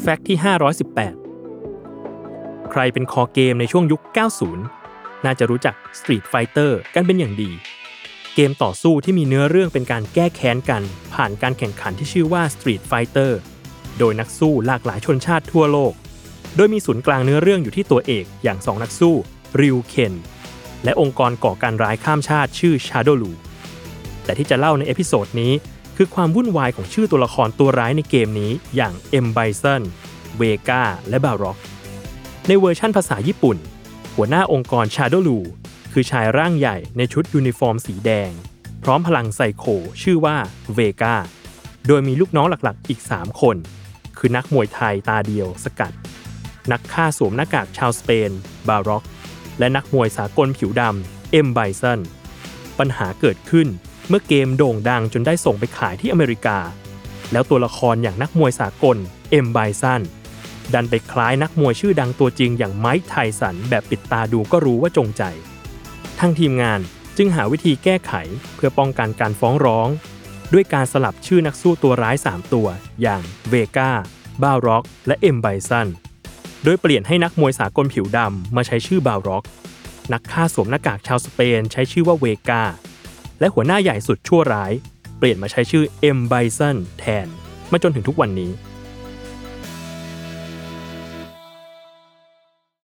fact ที่ 518 ใครเป็นคอเกมในช่วงยุค 90 น่าจะรู้จัก Street Fighter กันเป็นอย่างดี เกมต่อสู้ที่มีเนื้อเรื่องเป็นการแก้แค้นกัน ผ่านการแข่งขันที่ชื่อว่า Street Fighter โดยนักสู้หลากหลายชนชาติทั่วโลก โดยมีศูนย์กลางเนื้อเรื่องอยู่ที่ตัวเอกอย่างสองนักสู้ริวเคนและองค์กรก่อการร้ายข้ามชาติชื่อ Shadaloo แต่ที่จะเล่าใน episode นี้ คือความวุ่นวายของชื่อตัวละครตัวร้ายในเกมนี้อย่าง M. Bison, Vega และ Balrog ในเวอร์ชั่นภาษาญี่ปุ่น หัวหน้าองค์กร Shadaloo คือชายร่างใหญ่ในชุดยูนิฟอร์มสีแดง พร้อมพลังไซโคชื่อว่าเวกาโดยมีลูกน้องหลักๆอีก 3 คน คือนักมวยไทยตาเดียว Sagat นักฆ่าสวมหน้ากากชาวสเปน บาร็อก และนักมวยสากลผิวดำเอ็มไบซันปัญหาเกิดขึ้น เมื่อเกมโด่งดังจนได้ส่งไปขายที่อเมริกา แล้วตัวละครอย่างนักมวยสากลเอ็มไบซันดันไปคล้ายนักมวยชื่อดังตัวจริงอย่างไมค์ไทสันแบบปิดตาดูก็รู้ว่าจงใจทางทีมงานจึงหาวิธีแก้ไขเพื่อป้องกันการฟ้องร้อง ด้วยการสลับชื่อนักสู้ตัวร้าย 3 ตัว อย่างเวกาบาร็อก และเอ็มไบซันโดยเปลี่ยนให้นักมวยสากลผิวดำมาใช้ชื่อบาร็อก นักฆ่าสวมหน้ากากชาวสเปนใช้ชื่อว่าเวกา และหัวหน้าใหญ่สุดชั่วร้าย เปลี่ยนมาใช้ชื่อเอ็มไบซันแทน มาจนถึงทุกวันนี้